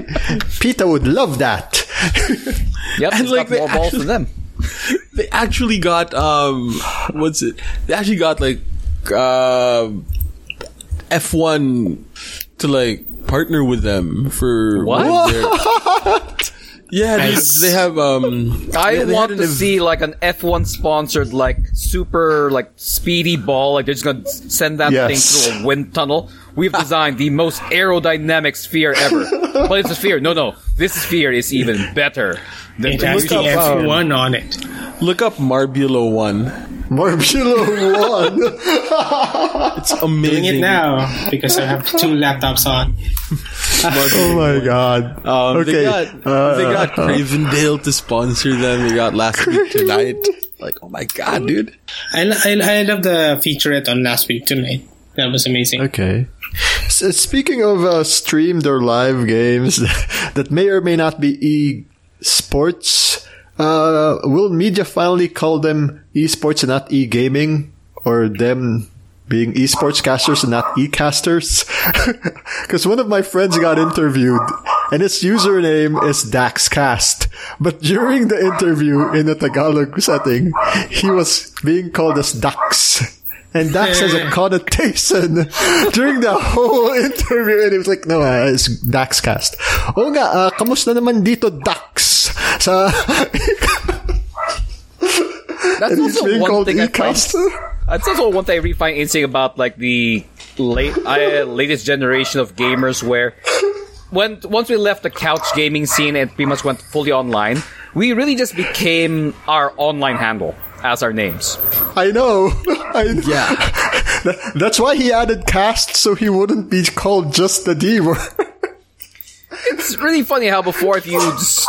Peter would love that. *laughs* Yep, And, it's like, got more they balls than them. *laughs* They actually got um, what's it? They actually got like um F one to like partner with them for What? one Yeah, they, Nice. they have um. I they- they want to ev- see like an F1 sponsored like super like speedy ball. Like they're just gonna send that Yes. thing through a wind tunnel. We've designed the most aerodynamic sphere ever, but it's a sphere. No, no, this sphere is even better. Than It has the. F1 on it. Look up Marbula One. Marbula 1? *laughs* It's amazing. Doing it now because I have two laptops on. oh my god. Um, Okay, They got, uh, they got Cravendale to sponsor them. They got last week tonight. Like, oh my god, dude. I, I, I love the featurette on last week tonight. That was amazing. Okay. S- speaking of uh, streamed or live games *laughs* that may or may not be e-sports, uh, will media finally call them e-sports and not e-gaming? Or them being e-sports casters and not e-casters? *laughs* Because one of my friends got interviewed and his username is DaxCast. But during the interview in a Tagalog setting, he was being called as Dax. And Dax has *laughs* a connotation *laughs* during the whole *laughs* interview. And he was like, no, uh, it's Daxcast. Oo nga, uh, kamusta naman dito, Dax? Sa, That's and also one thing I find. e-caster? That's also one thing I really find interesting about like the late uh, latest generation of gamers, where when once we left the couch gaming scene and pretty much went fully online, we really just became our online handle as our names. I know. *laughs* I, Yeah. That- *laughs* That's why he added cast so he wouldn't be called just the D word. *laughs* It's really funny how before if you just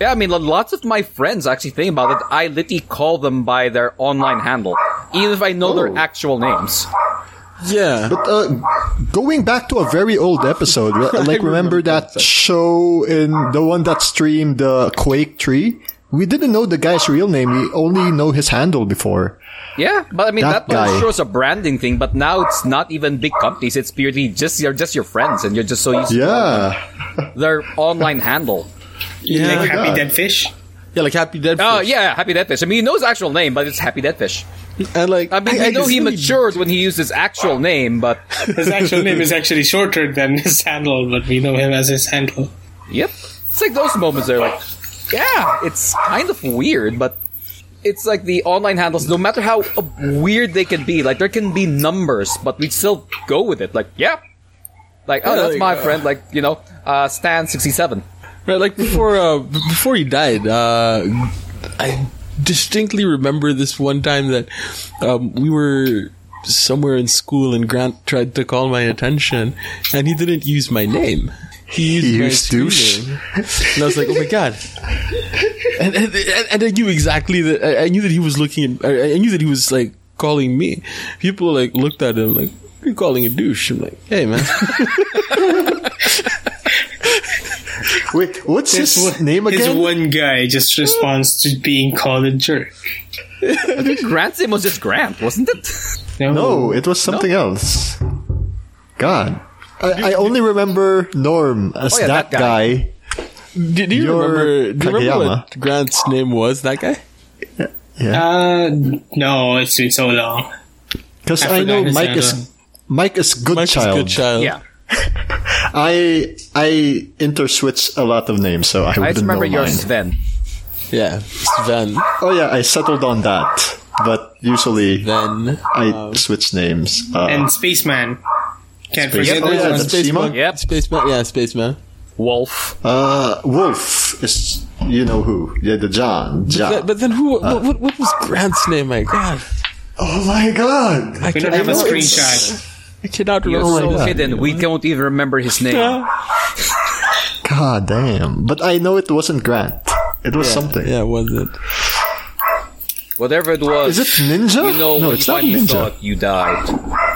yeah, I mean lots of my friends actually think about it. I literally call them by their online handle, even if I know Oh. their actual names. Yeah. But uh, going back to a very old episode, like remember remember that that. show in the one that streamed the Quake Three? We didn't know the guy's real name. We only know his handle before. Yeah, but I mean That that, that guy. sure is a branding thing. But now it's not even big companies; it's purely just you're just your friends, and you're just so used to Yeah. *laughs* their online handle. Yeah. like Happy God. Dead Fish. Yeah, like Happy Dead Oh Fish. yeah, Happy Deadfish. I mean, he knows his actual name, but it's Happy Deadfish. And like, I mean, I, know he really- matured when he used his actual name, but *laughs* His actual name is actually shorter than his handle, but we know him as his handle. yep, it's like those moments. They're like, yeah, it's kind of weird, but it's like the online handles. No matter how weird they can be, like there can be numbers, but we still go with it. Like, yeah, like oh, Yeah, that's like, my uh, friend. Like you know, uh, Stan sixty seven. Right, like before uh, before he died, uh, I distinctly remember this one time that um, we were somewhere in school and Grant tried to call my attention, and he didn't use my name. He used, He my douche. and I was like, "Oh my god!" And and, and, and I knew exactly that. I, I knew that he was looking. At, I, I knew that he was like calling me. People like looked at him like, "You're calling a douche." I'm like, "Hey, man." *laughs* Wait, what's his This one- name His again? one guy just responds to being called a jerk. Grant's name was just Grant, wasn't it? No, it was something else. God. I, I only remember Norm as Oh, yeah, that, that guy. guy. Do, do you You're remember? Do you remember Kageyama. what Grant's name was? That guy? Uh, no, it's been so long. Because I I, know Mike name. is Mike is good Mike's child. good child. yeah, *laughs* I I interswitch a lot of names, so I I wouldn't just remember know yours, mine. Sven. Yeah, Sven. Oh yeah, I settled on that. But usually Then I switch names. Uh, And Spaceman. Can't Space- forget oh, that yeah, one. that's- Spaceman. Yep. Spaceman. Yeah, Spaceman. Wolf. uh, Wolf is you know who? Yeah, the John. John. But, but then who? what, what, what was Grant's name? My God, oh my God! I We don't cannot- have a screenshot. I cannot You're remember. so God. hidden. We don't even remember his name. God damn! But I know it wasn't Grant. It was something. Yeah, was it? Whatever it was. Is it Ninja? You know, no, it's not finally saw Ninja. it, you died.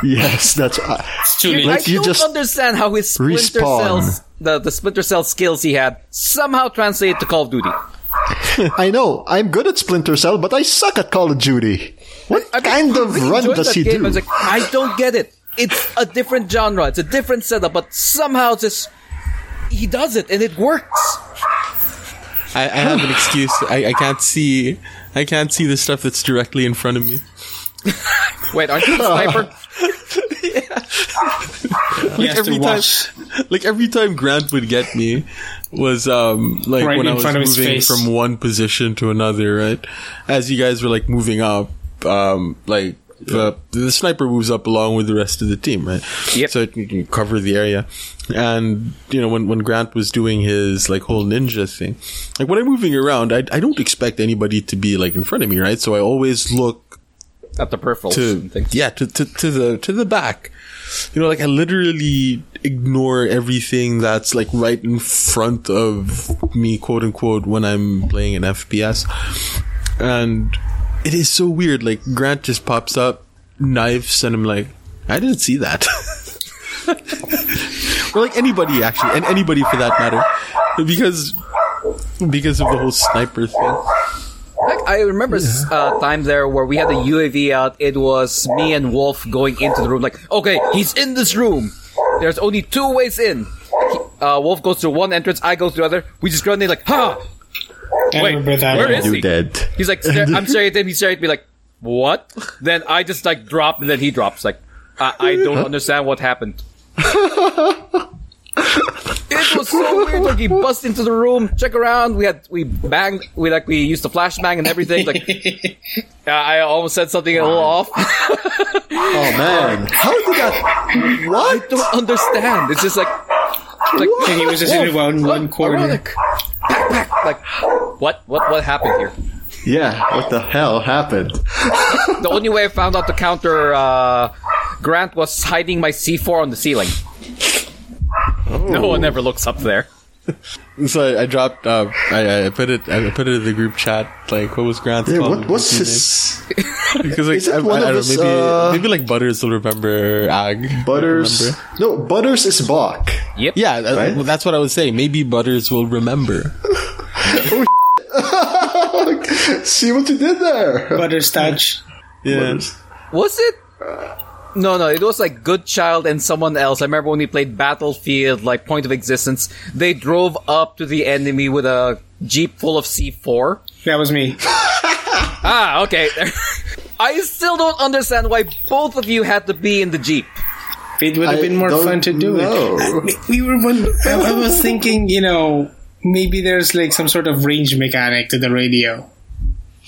*laughs* Yes, that's. Uh, It's too late. Like I you don't just understand how his Splinter respawn. Cells, the, the Splinter Cell skills he had, somehow translate to Call of Duty. *laughs* I know I'm good at Splinter Cell, but I suck at Call of Duty. What I mean, kind of really run does he game. do? I was like, I don't get it. It's a different genre. It's a different setup, but somehow it's just he does it and it works. I, I have an excuse. I, I can't see. I can't see the stuff that's directly in front of me. *laughs* Wait, aren't you a sniper? He has every time- Like every time Grant would get me was um like Right when I was front of his moving from one position to another, right? As you guys were like moving up, um like the the sniper moves up along with the rest of the team, right? Yep. So it can can cover the area. And you know when when Grant was doing his like whole ninja thing, like when I'm moving around, I I don't expect anybody to be like in front of me, right? So I always look At the peripherals to yeah to, to to the to the back. You know like i literally ignore everything that's like right in front of me quote unquote when i'm playing an fps and it is so weird. Like grant just pops up knives and i'm like i didn't see that. *laughs* Or like anybody actually and anybody for that matter. Because because of the whole sniper thing I remember s uh, time there where we had the UAV out. It was me and Wolf going into the room. Like, okay, he's in this room. There's only two ways in. He, uh, Wolf goes through one entrance. I go through the other. We just grenade like, ha! I Wait, remember that. where you he? dead. He's like, I'm staring at him. He's staring at me like, what? Then I just like drop and then he drops. Like, I, I don't *laughs* understand what happened. *laughs* It was so weird. Like he *laughs* bust into the room, check around. We had we banged. We like we used the flashbang and everything. Like *laughs* I almost said something a little off. *laughs* Oh man, how did that? What? I don't understand. It's just like like And he was just in one, one corner. ironic. Pack, pack. Like what? What? What happened here? Yeah, what the hell happened? The only way I found out the counter uh, Grant was hiding my C4 on the ceiling. *laughs* No one ever looks up there. *laughs* So I, I dropped. Uh, I, I put it. I put it in the group chat. Like, what was Grant's? Yeah, what what's his his *laughs* Because like, Is it I, one I, I don't his, know, maybe uh, maybe like Butters will remember Ag. Butters? Remember? No, Butters is Bach. Yep. Yeah, that- Right? well, that's what I was saying. Maybe Butters will remember. Oh, See what you did there. Butterscotch. Yeah. Was it? No, no, it was like Good Child and someone else. I remember when we played Battlefield, like Point of Existence, they drove up to the enemy with a jeep full of C4. That was me. *laughs* Ah, okay. *laughs* I still don't understand why both of you had to be in the jeep. It would have been more fun to do know. it. We were. one- I I was thinking, you know, maybe there's like some sort of range mechanic to the radio.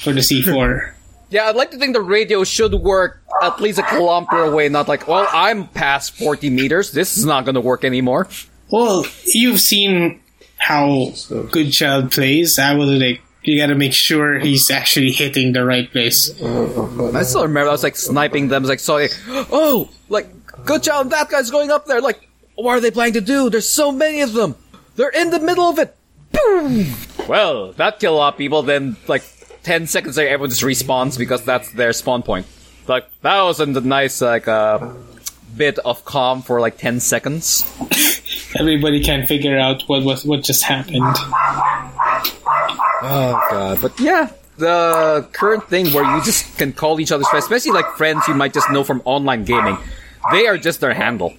for the C4. Yeah, I'd like to think the radio should work at least a kilometer away, not like, well, I'm past 40 meters. This is not going to work anymore. Well, you've seen how Good Child plays. I was like, you gotta make sure he's actually hitting the right place. Uh, I still remember I was like sniping them. I was like, so like, oh, like, good job, that guy's going up there. Like, what are they planning to do? There's so many of them. They're in the middle of it. Boom! Well, that killed a lot of people. Then, like, 10 seconds later, everyone just respawns because that's their spawn point. Like, that was a nice, like, uh, bit of calm for like 10 seconds. *laughs* Everybody can figure out what was what just happened. Oh god! But yeah, the current thing where you just can call each other's friends, especially like friends you might just know from online gaming, they are just their handle.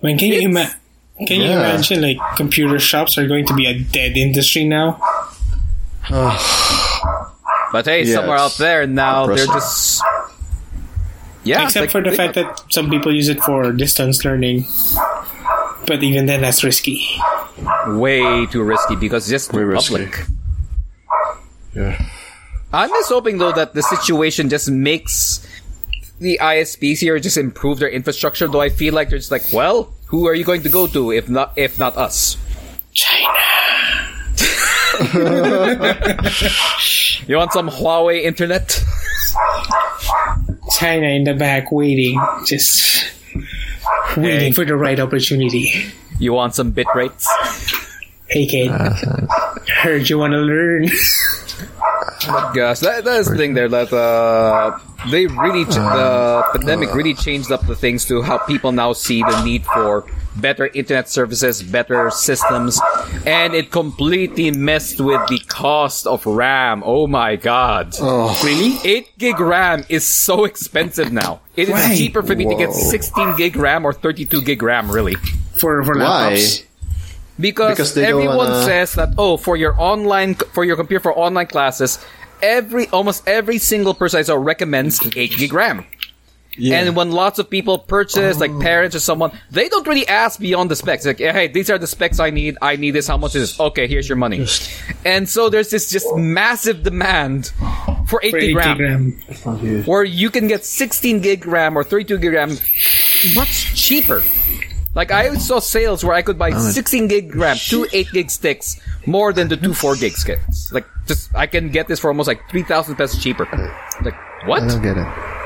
When can you It's- ima- can you Yeah. imagine like computer shops are going to be a dead industry now? *sighs* But hey, Yeah, somewhere out there now they're just yeah. Except like, for the they- fact that some people use it for distance learning. But even then, that's risky. way too risky because it's just Way too risky. public. Yeah. I'm just hoping though that the situation just makes the ISPs here just improve their infrastructure. Though I feel like they're just like, well, who are you going to go to if not if not us? China. *laughs* You want some Huawei internet? China in the back waiting, just waiting for the right opportunity. You want some bit rates? Hey kid, heard you want to learn. Gosh, that, that is the thing there that uh, they really ch- the pandemic really changed up the things to how people now see the need for better internet services, better systems, and it completely messed with the cost of RAM. Oh my god! really? Eight gig RAM is so expensive now. It is Why? cheaper for me to get 16 gig RAM or 32 gig RAM, really. For for Why? Because, Because everyone wanna- says that oh for your online for your computer for online classes every almost every single person I saw recommends 8 gig RAM. Yeah. And when lots of people purchase, like oh. parents or someone, they don't really ask beyond the specs. Like, hey, these are the specs I need. I need this. How much is this? Okay, here's your money. And so there's this just massive demand for 8 For gig 8 RAM, RAM. where you can get 16 gig RAM or 32 gig RAM much cheaper. Like I saw sales where I could buy 16 gig RAM, two 8 gig sticks, more than the two 4 gig sticks. Like just I can get this for almost like 3,000 pesos cheaper. Like what? I don't get it.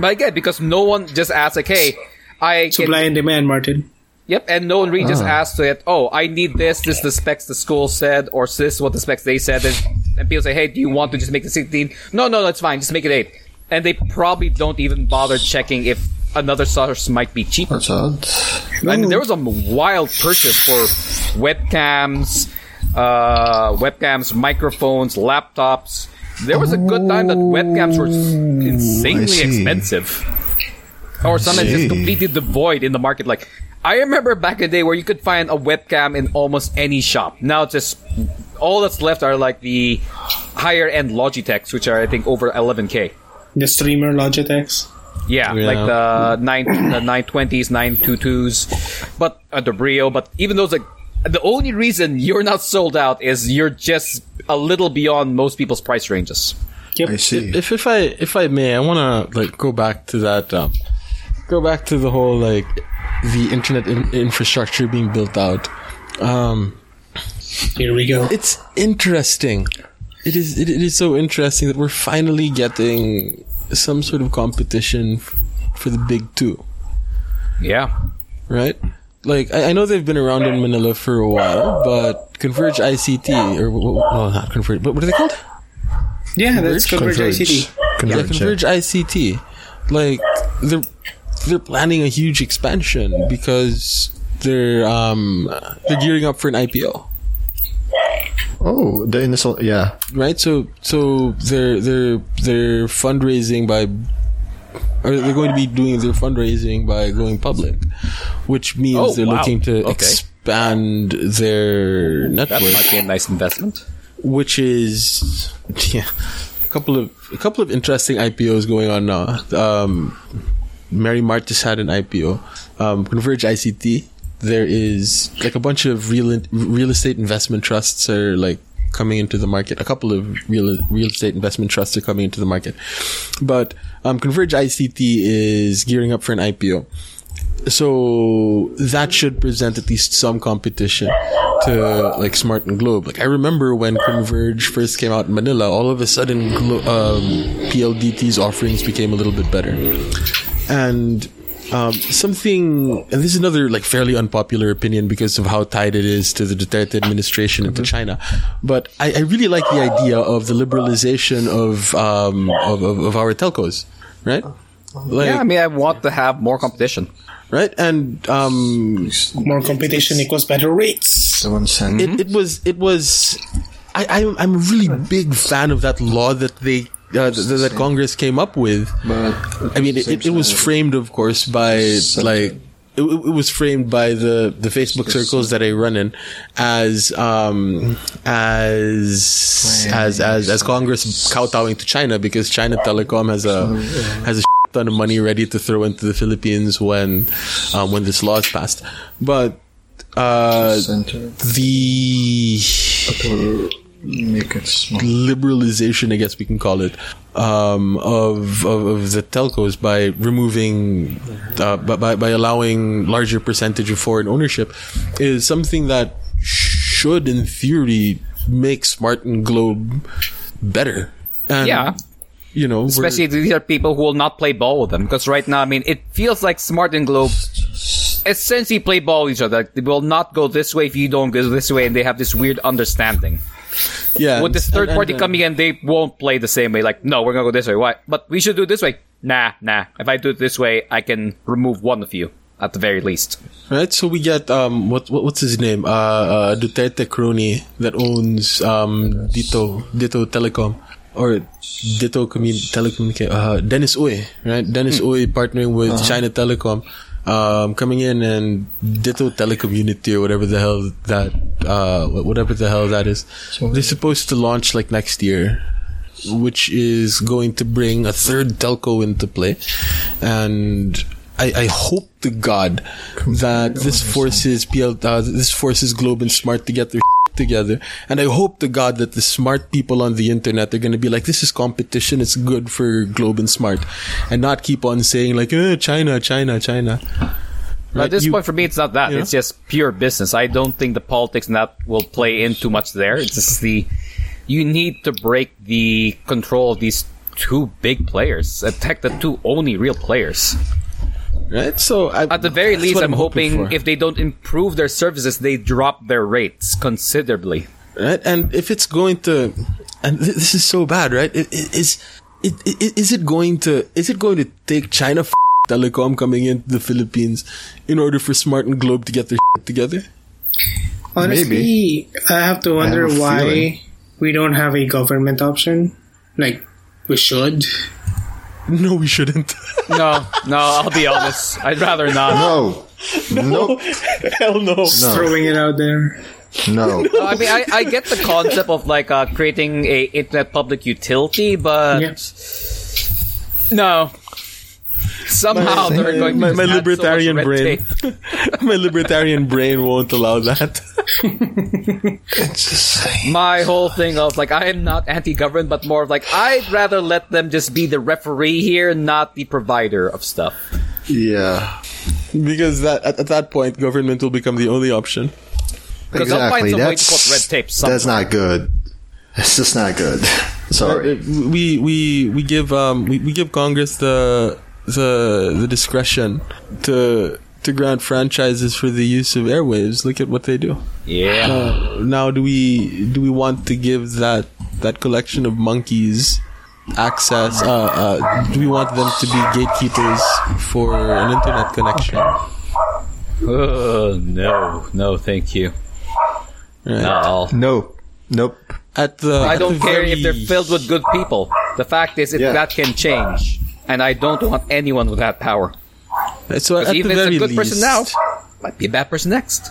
But again, because no one just asks like, hey, I can, Supply and demand, Martin. yep, and no one really just Ah. asks it. Oh, I need this. This is the specs the school said, or this is what the specs they said. And, and people say, hey, do you want to just make the 16? No, no, that's fine. Just make it 8. And they probably don't even bother checking if another source might be cheaper. That's odd. I mean, there was a wild purchase for webcams, uh, webcams, microphones, laptops. There was a good time that webcams were insanely expensive, or sometimes just completely devoid in the market. Like I remember back in the day where you could find a webcam in almost any shop. Now it's just all that's left are like the higher end Logitechs, which are I think over 11k. The streamer Logitechs. Yeah, Yeah. like the nine the nine twenties, nine two twos, but uh, the Brio. But even those, like the only reason you're not sold out is you're just a little beyond most people's price ranges. Yep. I see. if if I if I may, I want to like go back to that. Um, go back to the whole like the internet in- infrastructure being built out. Um, Here we go. it's interesting. It is it, it is so interesting that we're finally getting some sort of competition f- for the big two, Yeah, right? Like I, I know they've been around in Manila for a while, but Converge ICT or w- w- well, not Converge, but what are they called? Yeah, that's Converge Converge. ICT. Yeah, Converge. Converge ICT. Like they're they're planning a huge expansion because they're um they're gearing up for an IPO. Oh, the initial. Yeah. right? So so they're they're they're fundraising by or they're going to be doing their fundraising by going public, which means Oh, they're wow. looking to Okay. expand their network. that might be a nice investment. which is yeah, a couple of a couple of interesting IPOs going on now. Um, MerryMart just had an IPO. Um, Converge ICT. There is like a bunch of real real estate investment trusts are like coming into the market. A couple of real real estate investment trusts are coming into the market, but um, Converge ICT is gearing up for an IPO. So that should present at least some competition to like Smart and Globe. Like I remember when Converge first came out in Manila, all of a sudden Glo- um, PLDT's offerings became a little bit better, and um, something, and this is another like fairly unpopular opinion because of how tied it is to the Duterte administration and to China. But I, I really like the idea of the liberalization of um, of, of, of our telcos, right? Like, Yeah, I mean, I want to have more competition. right, and um, More competition equals better rates. The one cent. it, it was it was I, I'm I'm a really big fan of that law that they uh, th- that Congress came up with. but I mean, it, it, it was framed, of course, by like it, it was framed by the the Facebook circles that I run in as um as as as as Congress kowtowing to China because China Telecom has a has a ton of money ready to throw into the Philippines when um, when this law is passed, but. Uh, the make it small. liberalization, I guess we can call it, um, of, of of the telcos by removing, uh, by by- by allowing larger percentage of foreign ownership, is something that should, in theory, make Smart and Globe better. And, Yeah. you know, Especially these are people who will not play ball with them. Because right now, I mean, it feels like Smart and Globe essentially play ball with each other. They will not go this way if you don't go this way, and they have this weird understanding. Yeah, With this third and- party and- coming in, they won't play the same way. Like, no, we're gonna go this way. Why? But we should do it this way. Nah, nah. If I do it this way, I can remove one of you at the very least. Right, so we get um what, what what's his name? Uh, uh Duterte crony that owns um Dito Dito Telecom or Dito commun Telecom uh Dennis Uy, right? Dennis Uy partnering with China Telecom um coming in and Dito Telecommunity or whatever the hell that uh whatever the hell that is. They're supposed to launch like next year which is going to bring a third telco into play. And I, I hope to God that this forces PL, uh, this forces Globe and Smart to get their together. And I hope to God that the smart people on the internet are going to be like, this is competition. It's good for Globe and Smart and not keep on saying like, eh, China, China, China. At this You- point, for me, it's not that. It's just pure business. I don't think the politics that will play in too much there. It's just the you need to break the control of these two big players. Attack the two only real players. Right? So I, At the very that's least, what I'm, hoping for. if they don't improve their services, they drop their rates considerably. right? And if it's going to, and th- this is so bad, right? It, it, is it, it is it going to is it going to take China f- Telecom coming into the Philippines in order for Smart and Globe to get their shit together? Honestly, I have to wonder have why feeling. we don't have a government option. Like, we should. No, we shouldn't. *laughs* No, no, I'll be honest. I'd rather not. No. Nope. Hell no. No. Throwing it out there. *laughs* No. I mean, I, I get the concept of like uh, creating a internet public utility, but Yeah. no. Somehow My- they're going my- to my add so libertarian brain. *laughs* My libertarian brain won't allow that. *laughs* It's just, My whole thing of like I am not anti-government, but more of like I'd rather let them just be the referee here, not the provider of stuff. yeah. because that at, at that point, government will become the only option. Because they'll find Exactly. some way to That's put red tape somewhere. that's not good. It's just not good. Sorry. we we we give um we, we give Congress the the the discretion to to grant franchises for the use of airwaves. Look at what they do. Yeah. Uh, now, do we do we want to give that that collection of monkeys access? Uh, uh, do we want them to be gatekeepers for an internet connection? Oh no, no, thank you. Right. No. Nope. Nope. At the I at don't the care very- if they're filled with good people. The fact is, it, Yeah. that can change, and I don't want anyone with that power. So at the Even if very it's a good person now, least- might be a bad person next.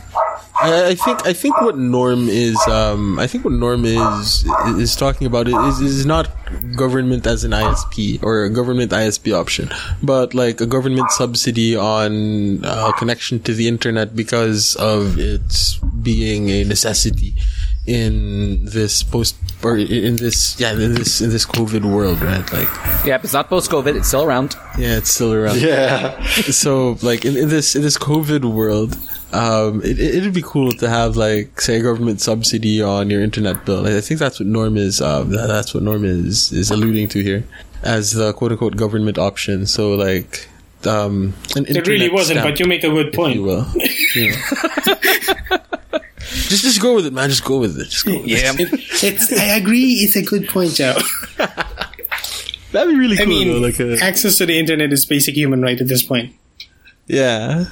I, I think I think what Norm is um I think what Norm is is talking about is is not government as an ISP or a government ISP option, but like a government subsidy on uh, connection to the internet because of its being a necessity in this post or in this yeah in this in this COVID world, right? Like Yeah, it's not post COVID. It's still around. yeah, it's still around. Yeah. So like in, in this in this COVID world, um, it, it'd be cool to have like say a government subsidy on your internet bill. I think that's what Norm is. Uh, that's what Norm is is alluding to here as the quote unquote government option. So like. Um, an It really wasn't, stamp, but you make a good point. you will. *laughs* You know. Just just go with it, man. Just go with it. Just go with Yeah. it. *laughs* It's, I agree. It's a good point, Joe. *laughs* That'd be really cool. I cool. mean, though, like a, access to the internet is basic human right at this point. yeah.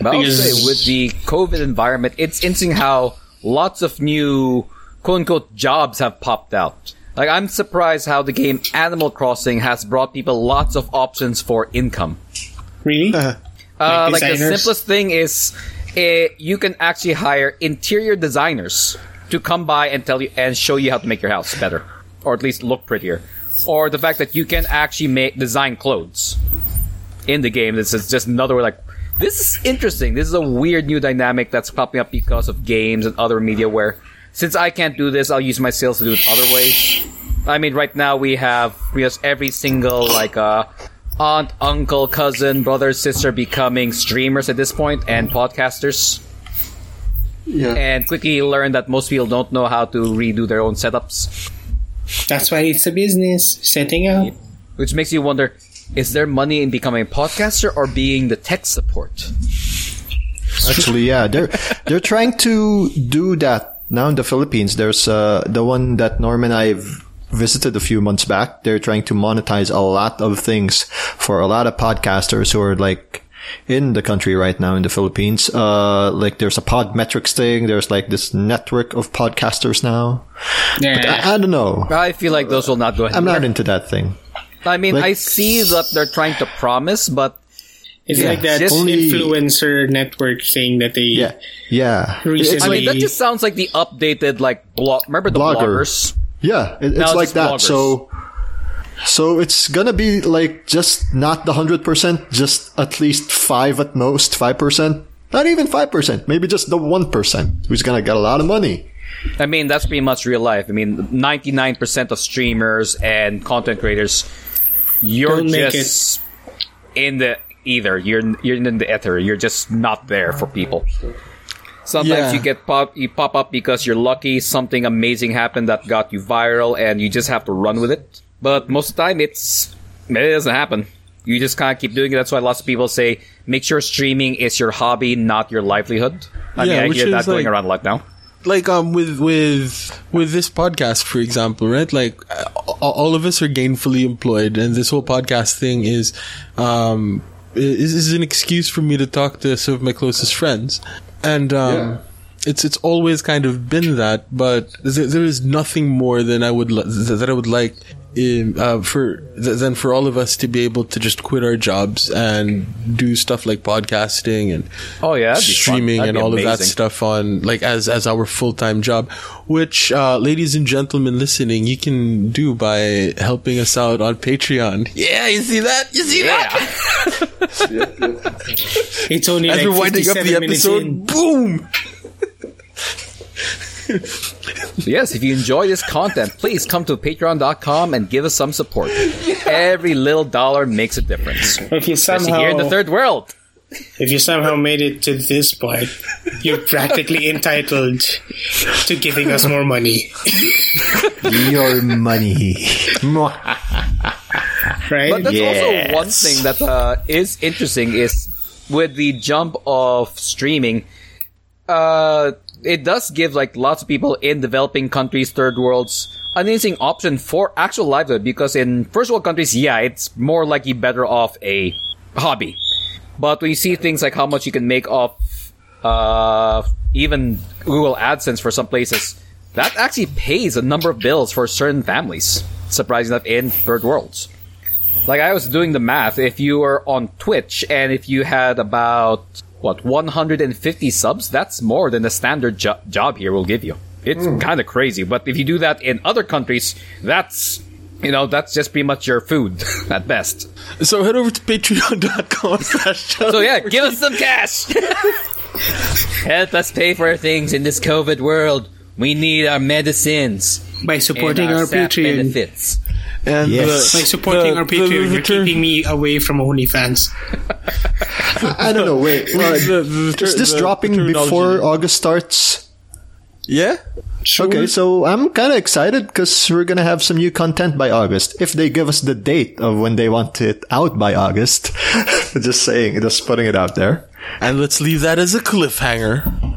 But I'll say with the COVID environment, it's interesting how lots of new quote unquote jobs have popped out. Like I'm surprised how the game Animal Crossing has brought people lots of options for income. Really? Uh, like the simplest thing is, uh, you can actually hire interior designers to come by and tell you and show you how to make your house better, or at least look prettier. Or the fact that you can actually make design clothes in the game. This is just another way. Like this is interesting. This is a weird new dynamic that's popping up because of games and other media. Where since I can't do this, I'll use my sales to do it other ways. I mean, right now we have we have every single like uh, aunt, uncle, cousin, brother, sister becoming streamers at this point and podcasters, Yeah. and quickly learn that most people don't know how to redo their own setups, That's why it's a business. Setting up. which makes you wonder: is there money in becoming a podcaster or being the tech support? Actually, yeah, they're they're trying to do that now in the Philippines. There's uh, the one that Norm and I visited a few months back. They're trying to monetize a lot of things for a lot of podcasters who are like in the country right now in the Philippines. Uh, like there's a Podmetrics thing. There's like this network of podcasters now. Yeah. I, I don't know. I feel like those will not go ahead. I'm not into that thing. I mean, like- I see that they're trying to promise, but It's Yeah. like that Just- Only- influencer network thing that they. Yeah, yeah, Recently- I mean that just sounds like the updated like blog. Remember the Blogger. bloggers? Yeah, it, Now it's like it's that. bloggers. So, so it's gonna be like just not the hundred percent, just at least five at most, five percent, not even five percent, maybe just the one percent who's gonna get a lot of money. I mean, that's pretty much real life. I mean, 99% of streamers and content creators, you're Don't make just in the either. You're you're in the ether. You're just not there for people. Sometimes Yeah. you get pop you pop up because you're lucky. Something amazing happened that got you viral, and you just have to run with it. But most of the time, it's it doesn't happen. You just kind of keep doing it. That's why lots of people say make sure streaming is your hobby, not your livelihood. I Yeah, mean, I hear that is going like- around a lot now. like um with with with this podcast for example right like all of us are gainfully employed and this whole podcast thing is um is, is an excuse for me to talk to some of my closest friends and um it's it's always kind of been that but there, there is nothing more than i would li- that i would like in, uh, for th- than for all of us to be able to just quit our jobs and do stuff like podcasting and Oh yeah, that'd be fun. streaming and all of that stuff on like as as our full time job, which uh, ladies and gentlemen listening, you can do by helping us out on Patreon. Yeah, you see that? You see that? *laughs* It's only As like we're winding up 57 the minutes episode, in. boom! Yes, if you enjoy this content, please come to patreon.com and give us some support. Every little dollar makes a difference. If you Especially somehow here in the third world. if you somehow made it to this point, you're practically *laughs* entitled to giving us more money, Your money. *laughs* right? But that's Yes. also one thing that uh, is interesting is with the jump of streaming, uh, it does give like lots of people in developing countries, third worlds, an interesting option for actual livelihood because in first world countries, yeah, it's more likely better off a hobby. But when you see things like how much you can make off uh, even Google AdSense for some places, that actually pays a number of bills for certain families. Surprising enough, in third worlds. Like I was doing the math, if you were on Twitch and if you had about what 150 subs, that's more than the standard jo- job here will give you. It's hmm. kind of crazy, but if you do that in other countries, that's you know that's just pretty much your food *laughs* at best. So head over to patreon.com *laughs* slash So yeah, give us some cash. *laughs* Help us pay for things in this COVID world. We need our medicines. By supporting and our, our, Patreon. benefits. And Yes. uh, By supporting the- our Patreon, the you're term- keeping me away from OnlyFans. I don't know. Wait, the- the- the- is this the- dropping the before August starts? Yeah. Sure. Okay, so I'm kind of excited because we're gonna have some new content by August. If they give us the date of when they want it out by August, *laughs* just saying, just putting it out there. And let's leave that as a cliffhanger.